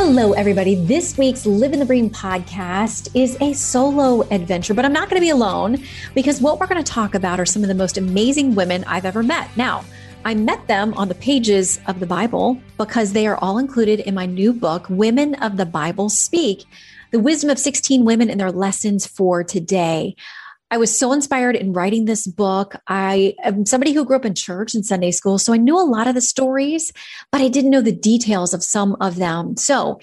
Hello, everybody. This week's Live in the Bream podcast is a solo adventure, but I'm not going to be alone because what we're going to talk about are some of the most amazing women I've ever met. Now, I met them on the pages of the Bible because they are all included in my new book, Women of the Bible Speak The Wisdom of 16 Women and Their Lessons for Today. I was so inspired in writing this book. I am somebody who grew up in church and Sunday school, so I knew a lot of the stories, but I didn't know the details of some of them. So,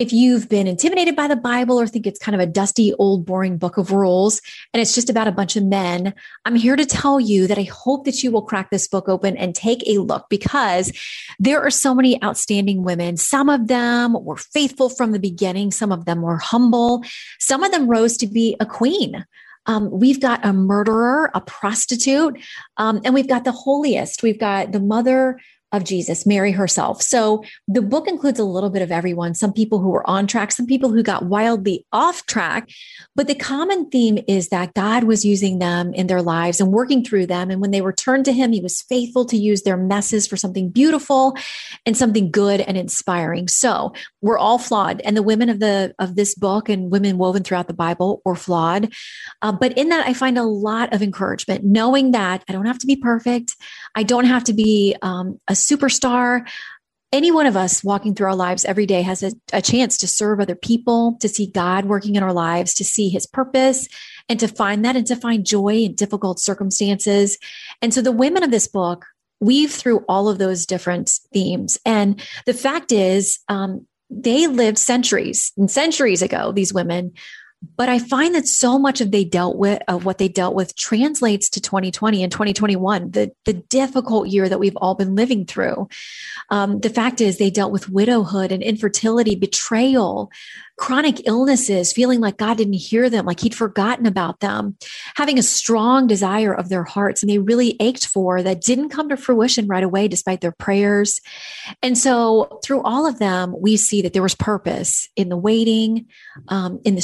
if you've been intimidated by the Bible or think it's kind of a dusty, old, boring book of rules and it's just about a bunch of men, I'm here to tell you that I hope that you will crack this book open and take a look because there are so many outstanding women. Some of them were faithful from the beginning, some of them were humble, some of them rose to be a queen. Um, we've got a murderer, a prostitute, um, and we've got the holiest. We've got the mother of Jesus, Mary herself. So the book includes a little bit of everyone, some people who were on track, some people who got wildly off track. But the common theme is that God was using them in their lives and working through them. And when they returned to Him, He was faithful to use their messes for something beautiful and something good and inspiring. So we're all flawed. And the women of the of this book and women woven throughout the Bible were flawed. Uh, but in that, I find a lot of encouragement, knowing that I don't have to be perfect. I don't have to be um, a superstar. Any one of us walking through our lives every day has a, a chance to serve other people, to see God working in our lives, to see his purpose, and to find that and to find joy in difficult circumstances. And so the women of this book weave through all of those different themes. And the fact is, um, they lived centuries and centuries ago, these women but I find that so much of they dealt with of what they dealt with translates to 2020 and 2021, the the difficult year that we've all been living through. Um, the fact is, they dealt with widowhood and infertility, betrayal, chronic illnesses, feeling like God didn't hear them, like He'd forgotten about them, having a strong desire of their hearts, and they really ached for that didn't come to fruition right away, despite their prayers. And so, through all of them, we see that there was purpose in the waiting, um, in the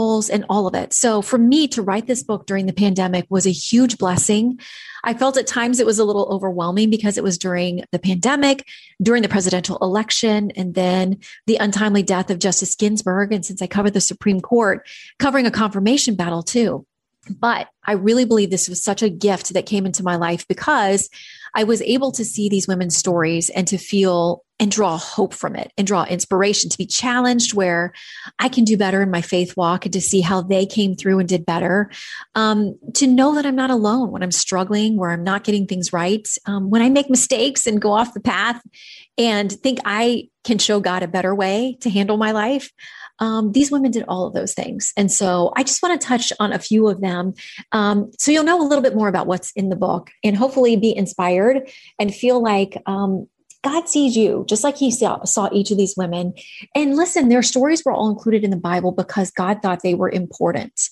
struggles, and all of it. So, for me to write this book during the pandemic was a huge blessing. I felt at times it was a little overwhelming because it was during the pandemic, during the presidential election, and then the untimely death of Justice Ginsburg. And since I covered the Supreme Court, covering a confirmation battle too. But I really believe this was such a gift that came into my life because I was able to see these women's stories and to feel and draw hope from it and draw inspiration to be challenged where I can do better in my faith walk and to see how they came through and did better. Um, to know that I'm not alone when I'm struggling, where I'm not getting things right, um, when I make mistakes and go off the path and think I can show God a better way to handle my life. Um, these women did all of those things. And so I just want to touch on a few of them um, so you'll know a little bit more about what's in the book and hopefully be inspired and feel like um, God sees you just like he saw, saw each of these women. And listen, their stories were all included in the Bible because God thought they were important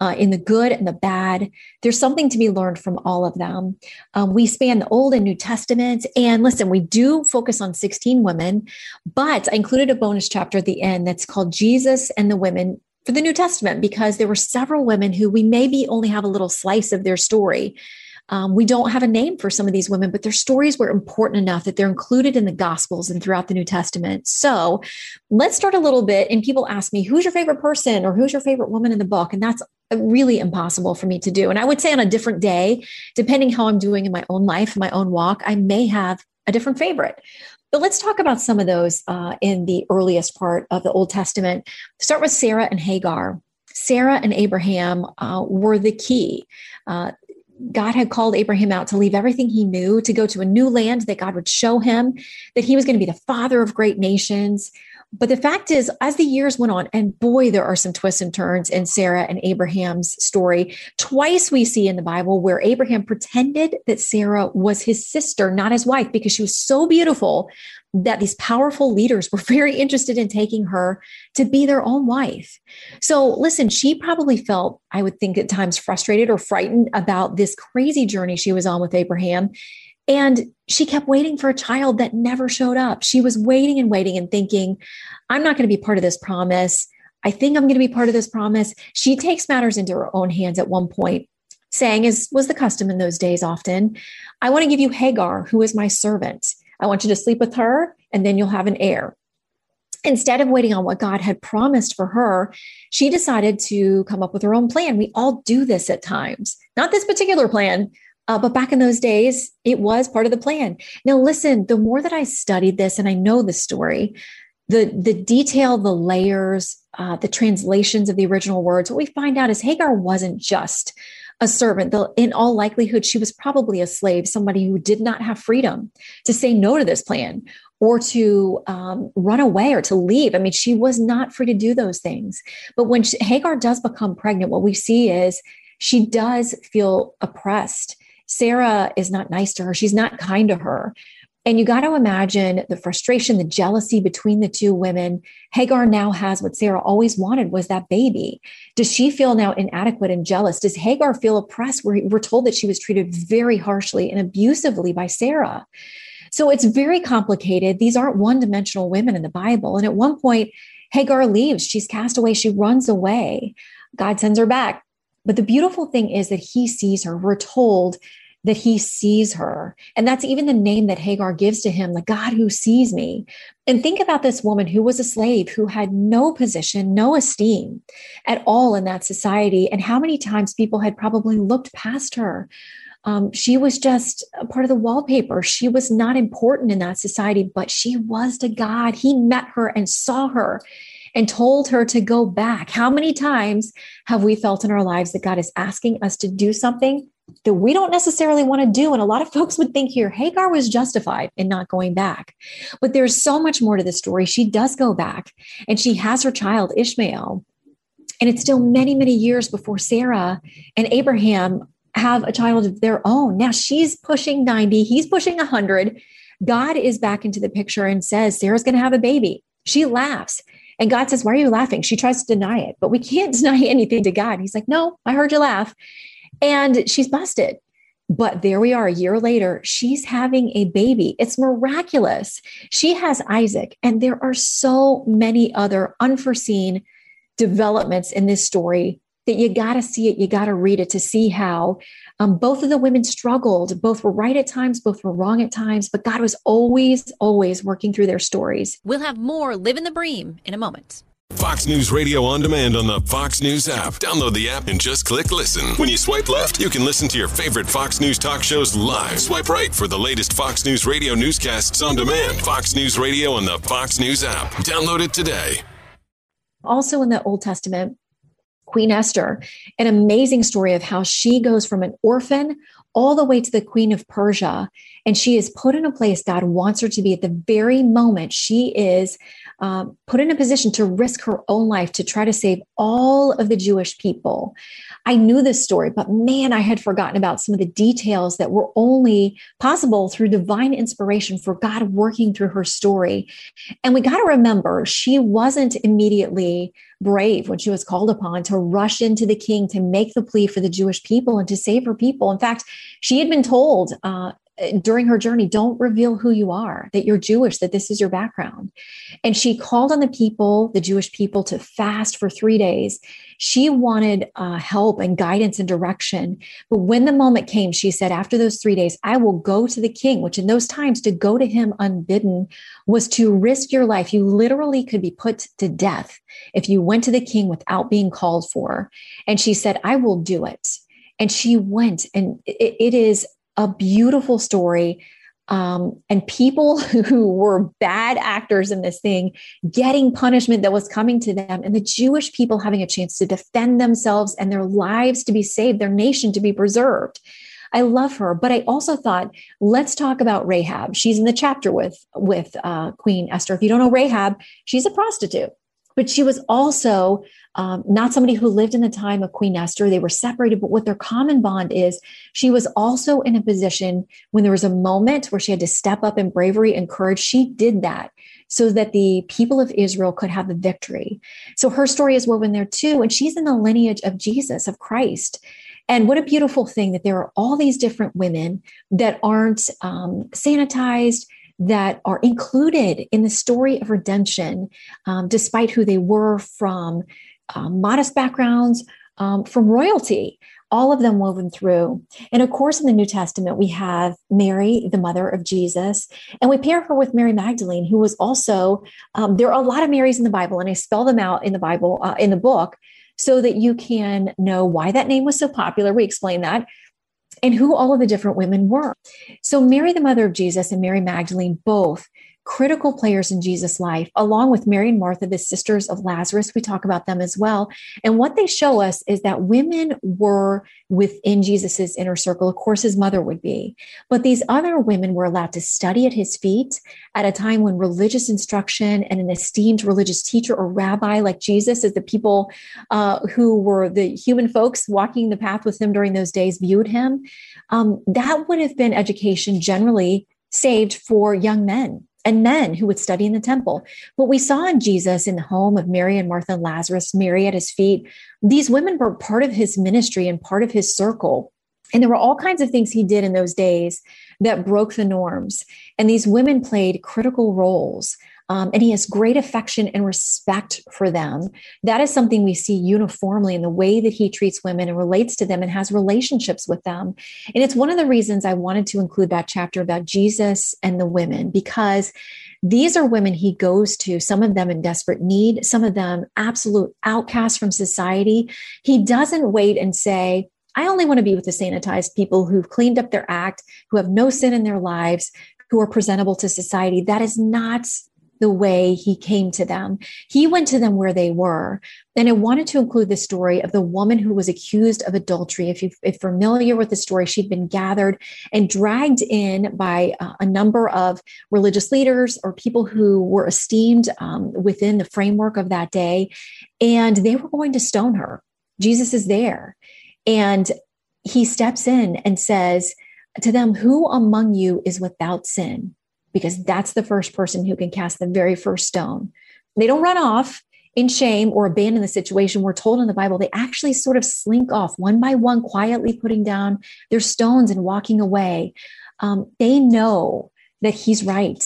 uh, in the good and the bad. There's something to be learned from all of them. Um, we span the Old and New Testaments. And listen, we do focus on 16 women, but I included a bonus chapter at the end that's called Jesus and the Women for the New Testament because there were several women who we maybe only have a little slice of their story um, we don't have a name for some of these women, but their stories were important enough that they're included in the Gospels and throughout the New Testament. So let's start a little bit. And people ask me, who's your favorite person or who's your favorite woman in the book? And that's really impossible for me to do. And I would say on a different day, depending how I'm doing in my own life, my own walk, I may have a different favorite. But let's talk about some of those uh, in the earliest part of the Old Testament. Start with Sarah and Hagar. Sarah and Abraham uh, were the key. Uh, God had called Abraham out to leave everything he knew to go to a new land that God would show him, that he was going to be the father of great nations. But the fact is, as the years went on, and boy, there are some twists and turns in Sarah and Abraham's story. Twice we see in the Bible where Abraham pretended that Sarah was his sister, not his wife, because she was so beautiful that these powerful leaders were very interested in taking her to be their own wife. So, listen, she probably felt, I would think at times, frustrated or frightened about this crazy journey she was on with Abraham. And she kept waiting for a child that never showed up. She was waiting and waiting and thinking, I'm not going to be part of this promise. I think I'm going to be part of this promise. She takes matters into her own hands at one point, saying, as was the custom in those days often, I want to give you Hagar, who is my servant. I want you to sleep with her, and then you'll have an heir. Instead of waiting on what God had promised for her, she decided to come up with her own plan. We all do this at times, not this particular plan, uh, but back in those days, it was part of the plan. Now, listen, the more that I studied this and I know the story, the, the detail, the layers, uh, the translations of the original words, what we find out is Hagar wasn't just a servant. In all likelihood, she was probably a slave, somebody who did not have freedom to say no to this plan or to um, run away or to leave. I mean, she was not free to do those things. But when she, Hagar does become pregnant, what we see is she does feel oppressed. Sarah is not nice to her. She's not kind to her. And you got to imagine the frustration, the jealousy between the two women. Hagar now has what Sarah always wanted was that baby. Does she feel now inadequate and jealous? Does Hagar feel oppressed? We're, we're told that she was treated very harshly and abusively by Sarah. So it's very complicated. These aren't one dimensional women in the Bible. And at one point, Hagar leaves. She's cast away. She runs away. God sends her back. But the beautiful thing is that he sees her. We're told that he sees her. And that's even the name that Hagar gives to him, the God who sees me. And think about this woman who was a slave, who had no position, no esteem at all in that society, and how many times people had probably looked past her. Um, she was just a part of the wallpaper. She was not important in that society, but she was to God. He met her and saw her and told her to go back. How many times have we felt in our lives that God is asking us to do something that we don't necessarily want to do. And a lot of folks would think here Hagar was justified in not going back. But there's so much more to the story. She does go back and she has her child, Ishmael. And it's still many, many years before Sarah and Abraham have a child of their own. Now she's pushing 90, he's pushing 100. God is back into the picture and says, Sarah's going to have a baby. She laughs. And God says, Why are you laughing? She tries to deny it, but we can't deny anything to God. He's like, No, I heard you laugh and she's busted. But there we are a year later, she's having a baby. It's miraculous. She has Isaac, and there are so many other unforeseen developments in this story that you got to see it, you got to read it to see how um, both of the women struggled. Both were right at times, both were wrong at times, but God was always, always working through their stories. We'll have more Live in the Bream in a moment. Fox News Radio on demand on the Fox News app. Download the app and just click listen. When you swipe left, you can listen to your favorite Fox News talk shows live. Swipe right for the latest Fox News Radio newscasts on demand. Fox News Radio on the Fox News app. Download it today. Also in the Old Testament, Queen Esther, an amazing story of how she goes from an orphan all the way to the Queen of Persia. And she is put in a place God wants her to be at the very moment she is um, put in a position to risk her own life to try to save all of the Jewish people. I knew this story, but man, I had forgotten about some of the details that were only possible through divine inspiration for God working through her story. And we got to remember, she wasn't immediately brave when she was called upon to rush into the king to make the plea for the Jewish people and to save her people. In fact, she had been told uh, during her journey, don't reveal who you are, that you're Jewish, that this is your background. And she called on the people, the Jewish people, to fast for three days. She wanted uh, help and guidance and direction. But when the moment came, she said, after those three days, I will go to the king, which in those times, to go to him unbidden was to risk your life. You literally could be put to death if you went to the king without being called for. And she said, I will do it. And she went, and it is a beautiful story. Um, and people who were bad actors in this thing getting punishment that was coming to them, and the Jewish people having a chance to defend themselves and their lives to be saved, their nation to be preserved. I love her. But I also thought, let's talk about Rahab. She's in the chapter with with uh, Queen Esther. If you don't know Rahab, she's a prostitute, but she was also um, not somebody who lived in the time of Queen Esther. They were separated, but what their common bond is, she was also in a position when there was a moment where she had to step up in bravery and courage. She did that so that the people of Israel could have the victory. So her story is woven there too. And she's in the lineage of Jesus, of Christ. And what a beautiful thing that there are all these different women that aren't um, sanitized, that are included in the story of redemption, um, despite who they were from um, modest backgrounds, um, from royalty, all of them woven through. And of course, in the New Testament, we have Mary, the mother of Jesus, and we pair her with Mary Magdalene, who was also, um, there are a lot of Marys in the Bible, and I spell them out in the Bible, uh, in the book, so that you can know why that name was so popular. We explain that. And who all of the different women were. So, Mary, the mother of Jesus, and Mary Magdalene both critical players in Jesus' life, along with Mary and Martha, the sisters of Lazarus. We talk about them as well. And what they show us is that women were within Jesus's inner circle. Of course, his mother would be. But these other women were allowed to study at his feet at a time when religious instruction and an esteemed religious teacher or rabbi like Jesus, as the people uh, who were the human folks walking the path with him during those days viewed him, um, that would have been education generally saved for young men and men who would study in the temple. What we saw in Jesus in the home of Mary and Martha and Lazarus, Mary at his feet, these women were part of his ministry and part of his circle. And there were all kinds of things he did in those days that broke the norms. And these women played critical roles um, and he has great affection and respect for them. That is something we see uniformly in the way that he treats women and relates to them and has relationships with them. And it's one of the reasons I wanted to include that chapter about Jesus and the women, because these are women he goes to, some of them in desperate need, some of them absolute outcasts from society. He doesn't wait and say, I only want to be with the sanitized people who've cleaned up their act, who have no sin in their lives, who are presentable to society. That is not the way he came to them. He went to them where they were. And I wanted to include the story of the woman who was accused of adultery. If you're familiar with the story, she'd been gathered and dragged in by uh, a number of religious leaders or people who were esteemed um, within the framework of that day. And they were going to stone her. Jesus is there. And he steps in and says to them, Who among you is without sin? Because that's the first person who can cast the very first stone. They don't run off in shame or abandon the situation. We're told in the Bible, they actually sort of slink off one by one, quietly putting down their stones and walking away. Um, they know that he's right.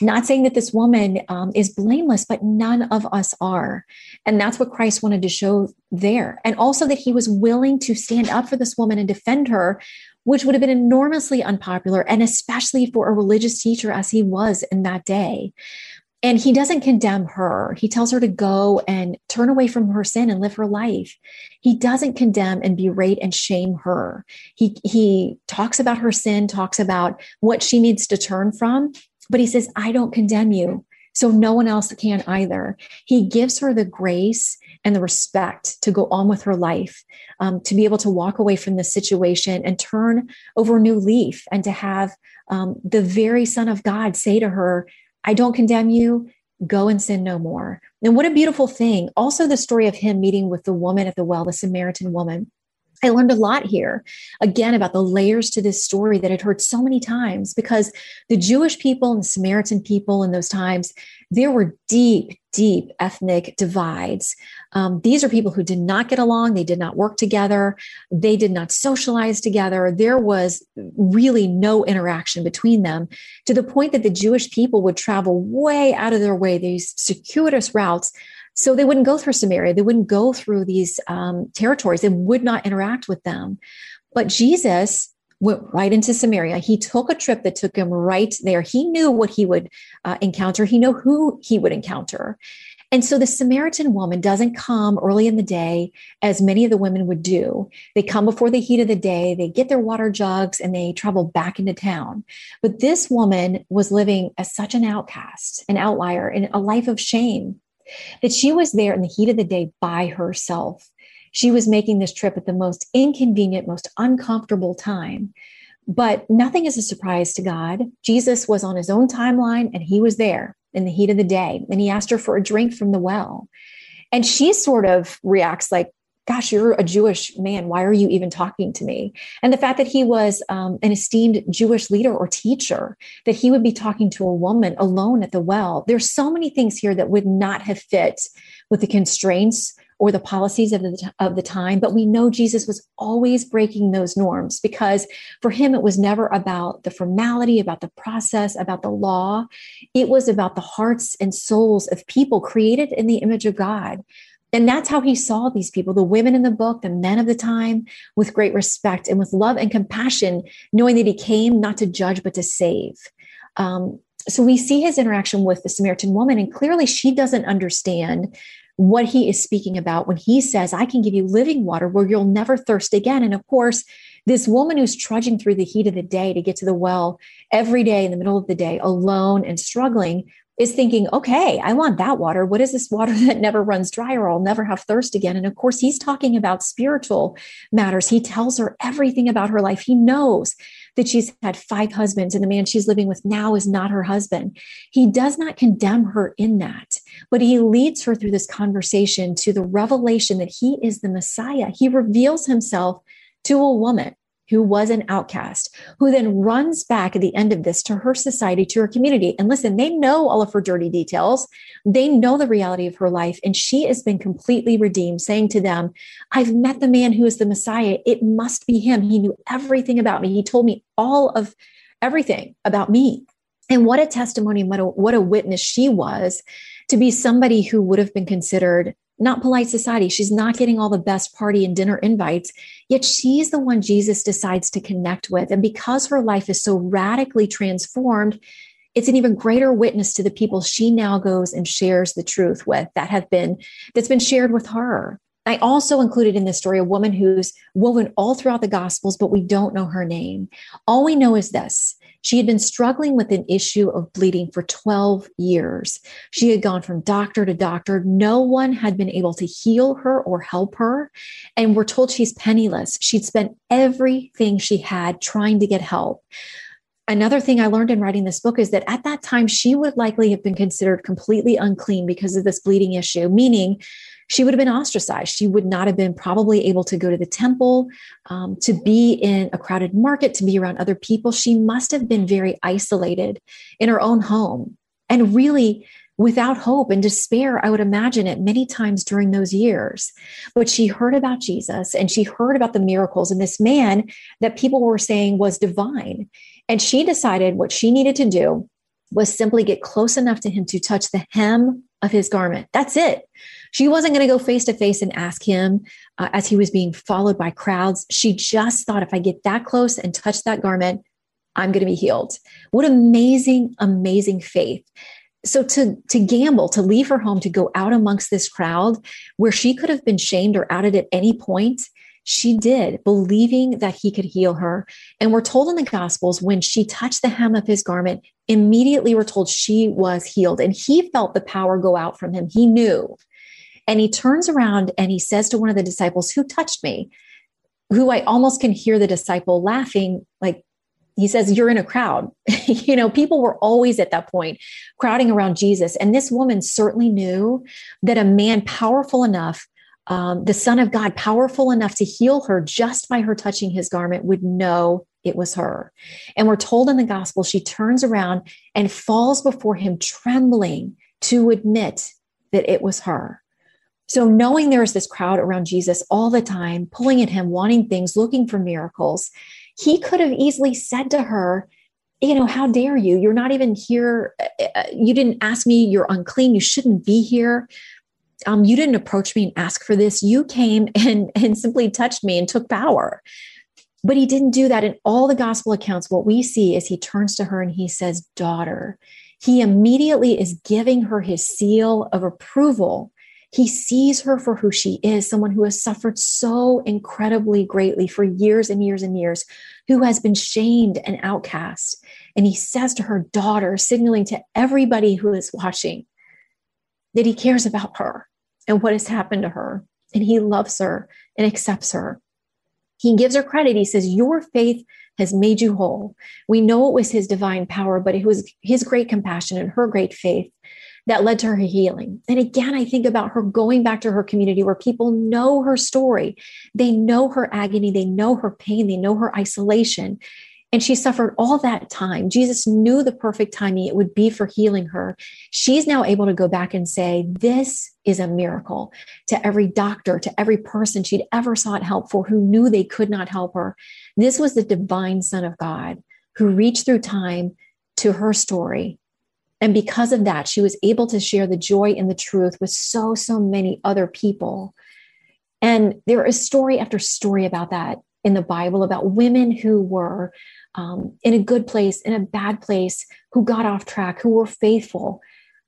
Not saying that this woman um, is blameless, but none of us are. And that's what Christ wanted to show there. And also that he was willing to stand up for this woman and defend her which would have been enormously unpopular, and especially for a religious teacher as he was in that day. And he doesn't condemn her. He tells her to go and turn away from her sin and live her life. He doesn't condemn and berate and shame her. He, he talks about her sin, talks about what she needs to turn from, but he says, I don't condemn you. So no one else can either. He gives her the grace and the respect to go on with her life, um, to be able to walk away from the situation and turn over a new leaf, and to have um, the very Son of God say to her, I don't condemn you. Go and sin no more. And what a beautiful thing. Also, the story of him meeting with the woman at the well, the Samaritan woman. I learned a lot here, again, about the layers to this story that I'd heard so many times because the Jewish people and the Samaritan people in those times, there were deep, deep ethnic divides. Um, these are people who did not get along. They did not work together. They did not socialize together. There was really no interaction between them to the point that the Jewish people would travel way out of their way, these circuitous routes so they wouldn't go through Samaria. They wouldn't go through these um, territories. They would not interact with them. But Jesus went right into Samaria. He took a trip that took him right there. He knew what he would uh, encounter. He knew who he would encounter. And so the Samaritan woman doesn't come early in the day as many of the women would do. They come before the heat of the day, they get their water jugs, and they travel back into town. But this woman was living as such an outcast, an outlier, in a life of shame that she was there in the heat of the day by herself. She was making this trip at the most inconvenient, most uncomfortable time. But nothing is a surprise to God. Jesus was on his own timeline and he was there in the heat of the day. And he asked her for a drink from the well. And she sort of reacts like, Gosh, you're a Jewish man. Why are you even talking to me? And the fact that he was um, an esteemed Jewish leader or teacher, that he would be talking to a woman alone at the well. There's so many things here that would not have fit with the constraints or the policies of the, of the time, but we know Jesus was always breaking those norms because for him, it was never about the formality, about the process, about the law. It was about the hearts and souls of people created in the image of God. And that's how he saw these people, the women in the book, the men of the time, with great respect and with love and compassion, knowing that he came not to judge, but to save. Um, so we see his interaction with the Samaritan woman, and clearly she doesn't understand what he is speaking about when he says, I can give you living water where you'll never thirst again. And of course, this woman who's trudging through the heat of the day to get to the well every day in the middle of the day, alone and struggling, is thinking, okay, I want that water. What is this water that never runs dry or I'll never have thirst again? And of course, he's talking about spiritual matters. He tells her everything about her life. He knows that she's had five husbands and the man she's living with now is not her husband. He does not condemn her in that, but he leads her through this conversation to the revelation that he is the Messiah. He reveals himself to a woman who was an outcast, who then runs back at the end of this to her society, to her community. And listen, they know all of her dirty details. They know the reality of her life. And she has been completely redeemed, saying to them, I've met the man who is the Messiah. It must be him. He knew everything about me. He told me all of everything about me. And what a testimony, what a, what a witness she was to be somebody who would have been considered not polite society. She's not getting all the best party and dinner invites, yet she's the one Jesus decides to connect with. And because her life is so radically transformed, it's an even greater witness to the people she now goes and shares the truth with that have been that's been shared with her. I also included in this story a woman who's woven all throughout the gospels, but we don't know her name. All we know is this she had been struggling with an issue of bleeding for 12 years. She had gone from doctor to doctor. No one had been able to heal her or help her. And we're told she's penniless. She'd spent everything she had trying to get help. Another thing I learned in writing this book is that at that time, she would likely have been considered completely unclean because of this bleeding issue, meaning she would have been ostracized. She would not have been probably able to go to the temple, um, to be in a crowded market, to be around other people. She must have been very isolated in her own home and really without hope and despair, I would imagine it many times during those years. But she heard about Jesus and she heard about the miracles and this man that people were saying was divine. And she decided what she needed to do was simply get close enough to him to touch the hem of his garment. That's it. She wasn't going to go face to face and ask him uh, as he was being followed by crowds. She just thought, if I get that close and touch that garment, I'm going to be healed. What amazing, amazing faith. So to to gamble, to leave her home, to go out amongst this crowd where she could have been shamed or outed at any point, she did, believing that he could heal her. And we're told in the Gospels when she touched the hem of his garment, immediately we're told she was healed. And he felt the power go out from him. He knew. And he turns around and he says to one of the disciples, Who touched me? Who I almost can hear the disciple laughing, like, he says, You're in a crowd. you know, people were always at that point crowding around Jesus. And this woman certainly knew that a man powerful enough, um, the Son of God, powerful enough to heal her just by her touching his garment, would know it was her. And we're told in the gospel, she turns around and falls before him, trembling to admit that it was her. So, knowing there is this crowd around Jesus all the time, pulling at him, wanting things, looking for miracles, he could have easily said to her, You know, how dare you? You're not even here. Uh, uh, you didn't ask me. You're unclean. You shouldn't be here. Um, you didn't approach me and ask for this. You came and, and simply touched me and took power. But he didn't do that. In all the gospel accounts, what we see is he turns to her and he says, Daughter. He immediately is giving her his seal of approval he sees her for who she is, someone who has suffered so incredibly greatly for years and years and years, who has been shamed and outcast. And he says to her daughter, signaling to everybody who is watching that he cares about her and what has happened to her. and he loves her and accepts her. He gives her credit. He says, Your faith has made you whole. We know it was his divine power, but it was his great compassion and her great faith that led to her healing. And again, I think about her going back to her community where people know her story. They know her agony, they know her pain, they know her isolation. And she suffered all that time. Jesus knew the perfect timing it would be for healing her. She's now able to go back and say, This is a miracle to every doctor, to every person she'd ever sought help for who knew they could not help her. This was the divine Son of God who reached through time to her story. And because of that, she was able to share the joy and the truth with so, so many other people. And there is story after story about that in the Bible about women who were um, in a good place, in a bad place, who got off track, who were faithful.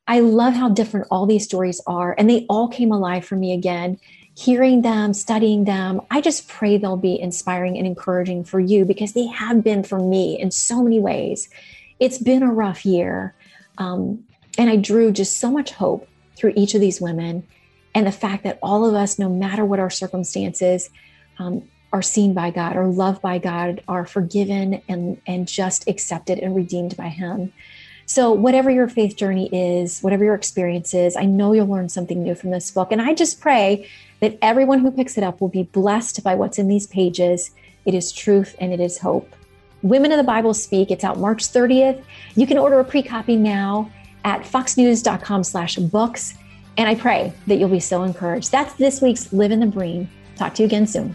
I love how different all these stories are, and they all came alive for me again. Hearing them, studying them, I just pray they'll be inspiring and encouraging for you because they have been for me in so many ways. It's been a rough year, um, and I drew just so much hope through each of these women, and the fact that all of us, no matter what our circumstances, um, are seen by God, are loved by God, are forgiven and, and just accepted and redeemed by Him. So, whatever your faith journey is, whatever your experience is, I know you'll learn something new from this book. And I just pray that everyone who picks it up will be blessed by what's in these pages. It is truth and it is hope. Women of the Bible Speak. It's out March 30th. You can order a pre-copy now at foxnews.com slash books. And I pray that you'll be so encouraged. That's this week's Live in the Bream. Talk to you again soon.